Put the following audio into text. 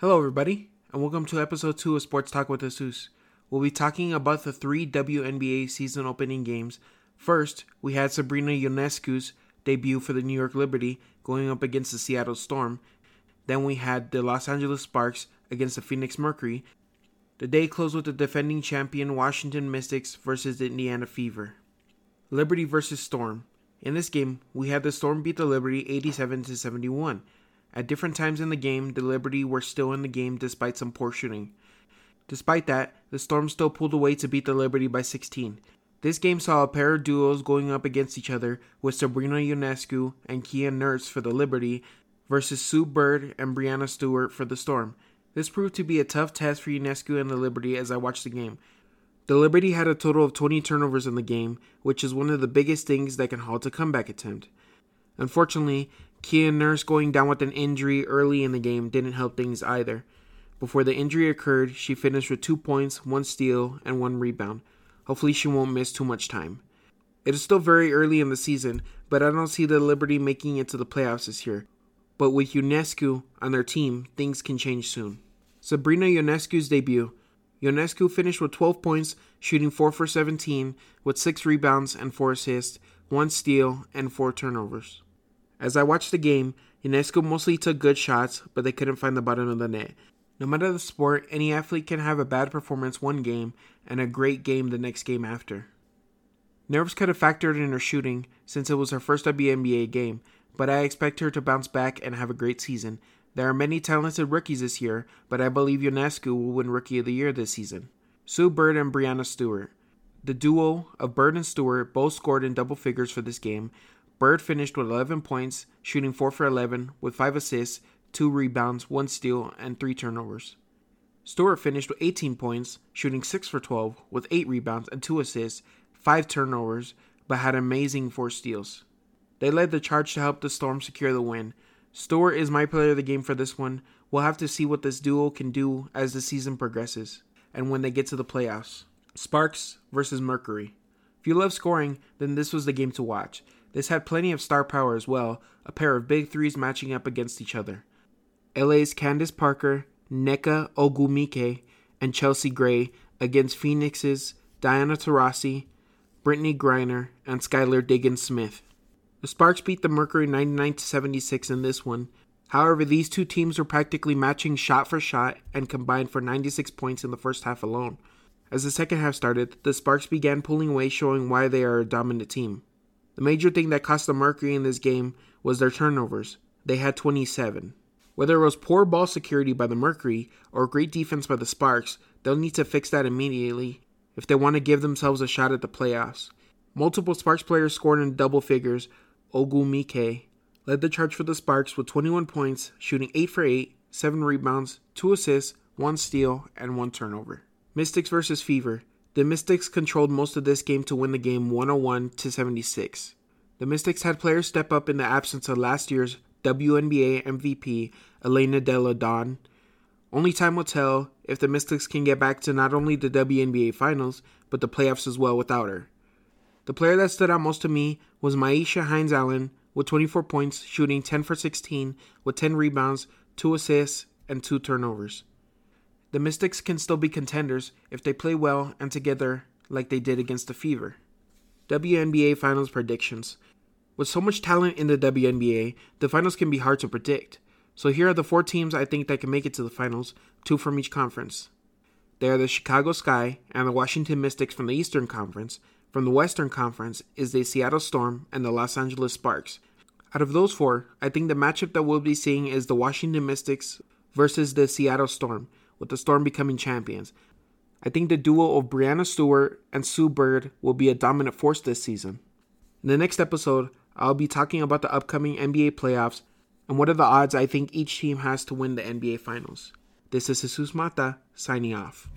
Hello, everybody, and welcome to episode 2 of Sports Talk with Jesus. We'll be talking about the three WNBA season opening games. First, we had Sabrina Ionescu's debut for the New York Liberty going up against the Seattle Storm. Then we had the Los Angeles Sparks against the Phoenix Mercury. The day closed with the defending champion Washington Mystics versus the Indiana Fever. Liberty versus Storm. In this game, we had the Storm beat the Liberty 87 to 71. At different times in the game, the Liberty were still in the game despite some poor shooting. Despite that, the Storm still pulled away to beat the Liberty by 16. This game saw a pair of duos going up against each other with Sabrina Ionescu and Kia Nurse for the Liberty versus Sue Bird and Breanna Stewart for the Storm. This proved to be a tough test for Ionescu and the Liberty as I watched the game. The Liberty had a total of 20 turnovers in the game, which is one of the biggest things that can halt a comeback attempt. Unfortunately, Kia Nurse going down with an injury early in the game didn't help things either. Before the injury occurred, she finished with two points, one steal, and one rebound. Hopefully, she won't miss too much time. It is still very early in the season, but I don't see the Liberty making it to the playoffs this year. But with Ionescu on their team, things can change soon. Sabrina Ionescu's debut. Ionescu finished with 12 points, shooting 4 for 17, with 6 rebounds and 4 assists, 1 steal, and 4 turnovers. As I watched the game, Ionescu mostly took good shots, but they couldn't find the bottom of the net. No matter the sport, any athlete can have a bad performance one game and a great game the next game after. Nerves could have factored in her shooting since it was her first WNBA game, but I expect her to bounce back and have a great season. There are many talented rookies this year, but I believe Ionescu will win Rookie of the Year this season. Sue Bird and Breanna Stewart. The duo of Bird and Stewart both scored in double figures for this game, Bird finished with 11 points, shooting 4 for 11, with 5 assists, 2 rebounds, 1 steal, and 3 turnovers. Stewart finished with 18 points, shooting 6 for 12, with 8 rebounds and 2 assists, 5 turnovers, but had amazing 4 steals. They led the charge to help the Storm secure the win. Stewart is my player of the game for this one. We'll have to see what this duo can do as the season progresses and when they get to the playoffs. Sparks versus Mercury. If you love scoring, then this was the game to watch. This had plenty of star power as well, a pair of big threes matching up against each other. LA's Candace Parker, Nneka Ogwumike, and Chelsea Gray against Phoenix's Diana Taurasi, Brittney Griner, and Skylar Diggins Smith. The Sparks beat the Mercury 99 76 in this one. However, these two teams were practically matching shot for shot and combined for 96 points in the first half alone. As the second half started, the Sparks began pulling away, showing why they are a dominant team. The major thing that cost the Mercury in this game was their turnovers. They had 27. Whether it was poor ball security by the Mercury or great defense by the Sparks, they'll need to fix that immediately if they want to give themselves a shot at the playoffs. Multiple Sparks players scored in double figures. Ogwumike led the charge for the Sparks with 21 points, shooting 8 for 8, 7 rebounds, 2 assists, 1 steal, and 1 turnover. Mystics versus Fever. The Mystics controlled most of this game to win the game 101 to 76. The Mystics had players step up in the absence of last year's WNBA MVP Elena Delle Donne. Only time will tell if the Mystics can get back to not only the WNBA finals, but the playoffs as well without her. The player that stood out most to me was Myisha Hines Allen with 24 points, shooting 10 for 16 with 10 rebounds, 2 assists, and 2 turnovers. The Mystics can still be contenders if they play well and together like they did against the Fever. WNBA Finals predictions. With so much talent in the WNBA, the finals can be hard to predict. So here are the four teams I think that can make it to the finals, two from each conference. They are the Chicago Sky and the Washington Mystics from the Eastern Conference. From the Western Conference is the Seattle Storm and the Los Angeles Sparks. Out of those four, I think the matchup that we'll be seeing is the Washington Mystics versus the Seattle Storm with the Storm becoming champions. I think the duo of Breanna Stewart and Sue Bird will be a dominant force this season. In the next episode, I'll be talking about the upcoming NBA playoffs and what are the odds I think each team has to win the NBA Finals. This is Jesus Mata signing off.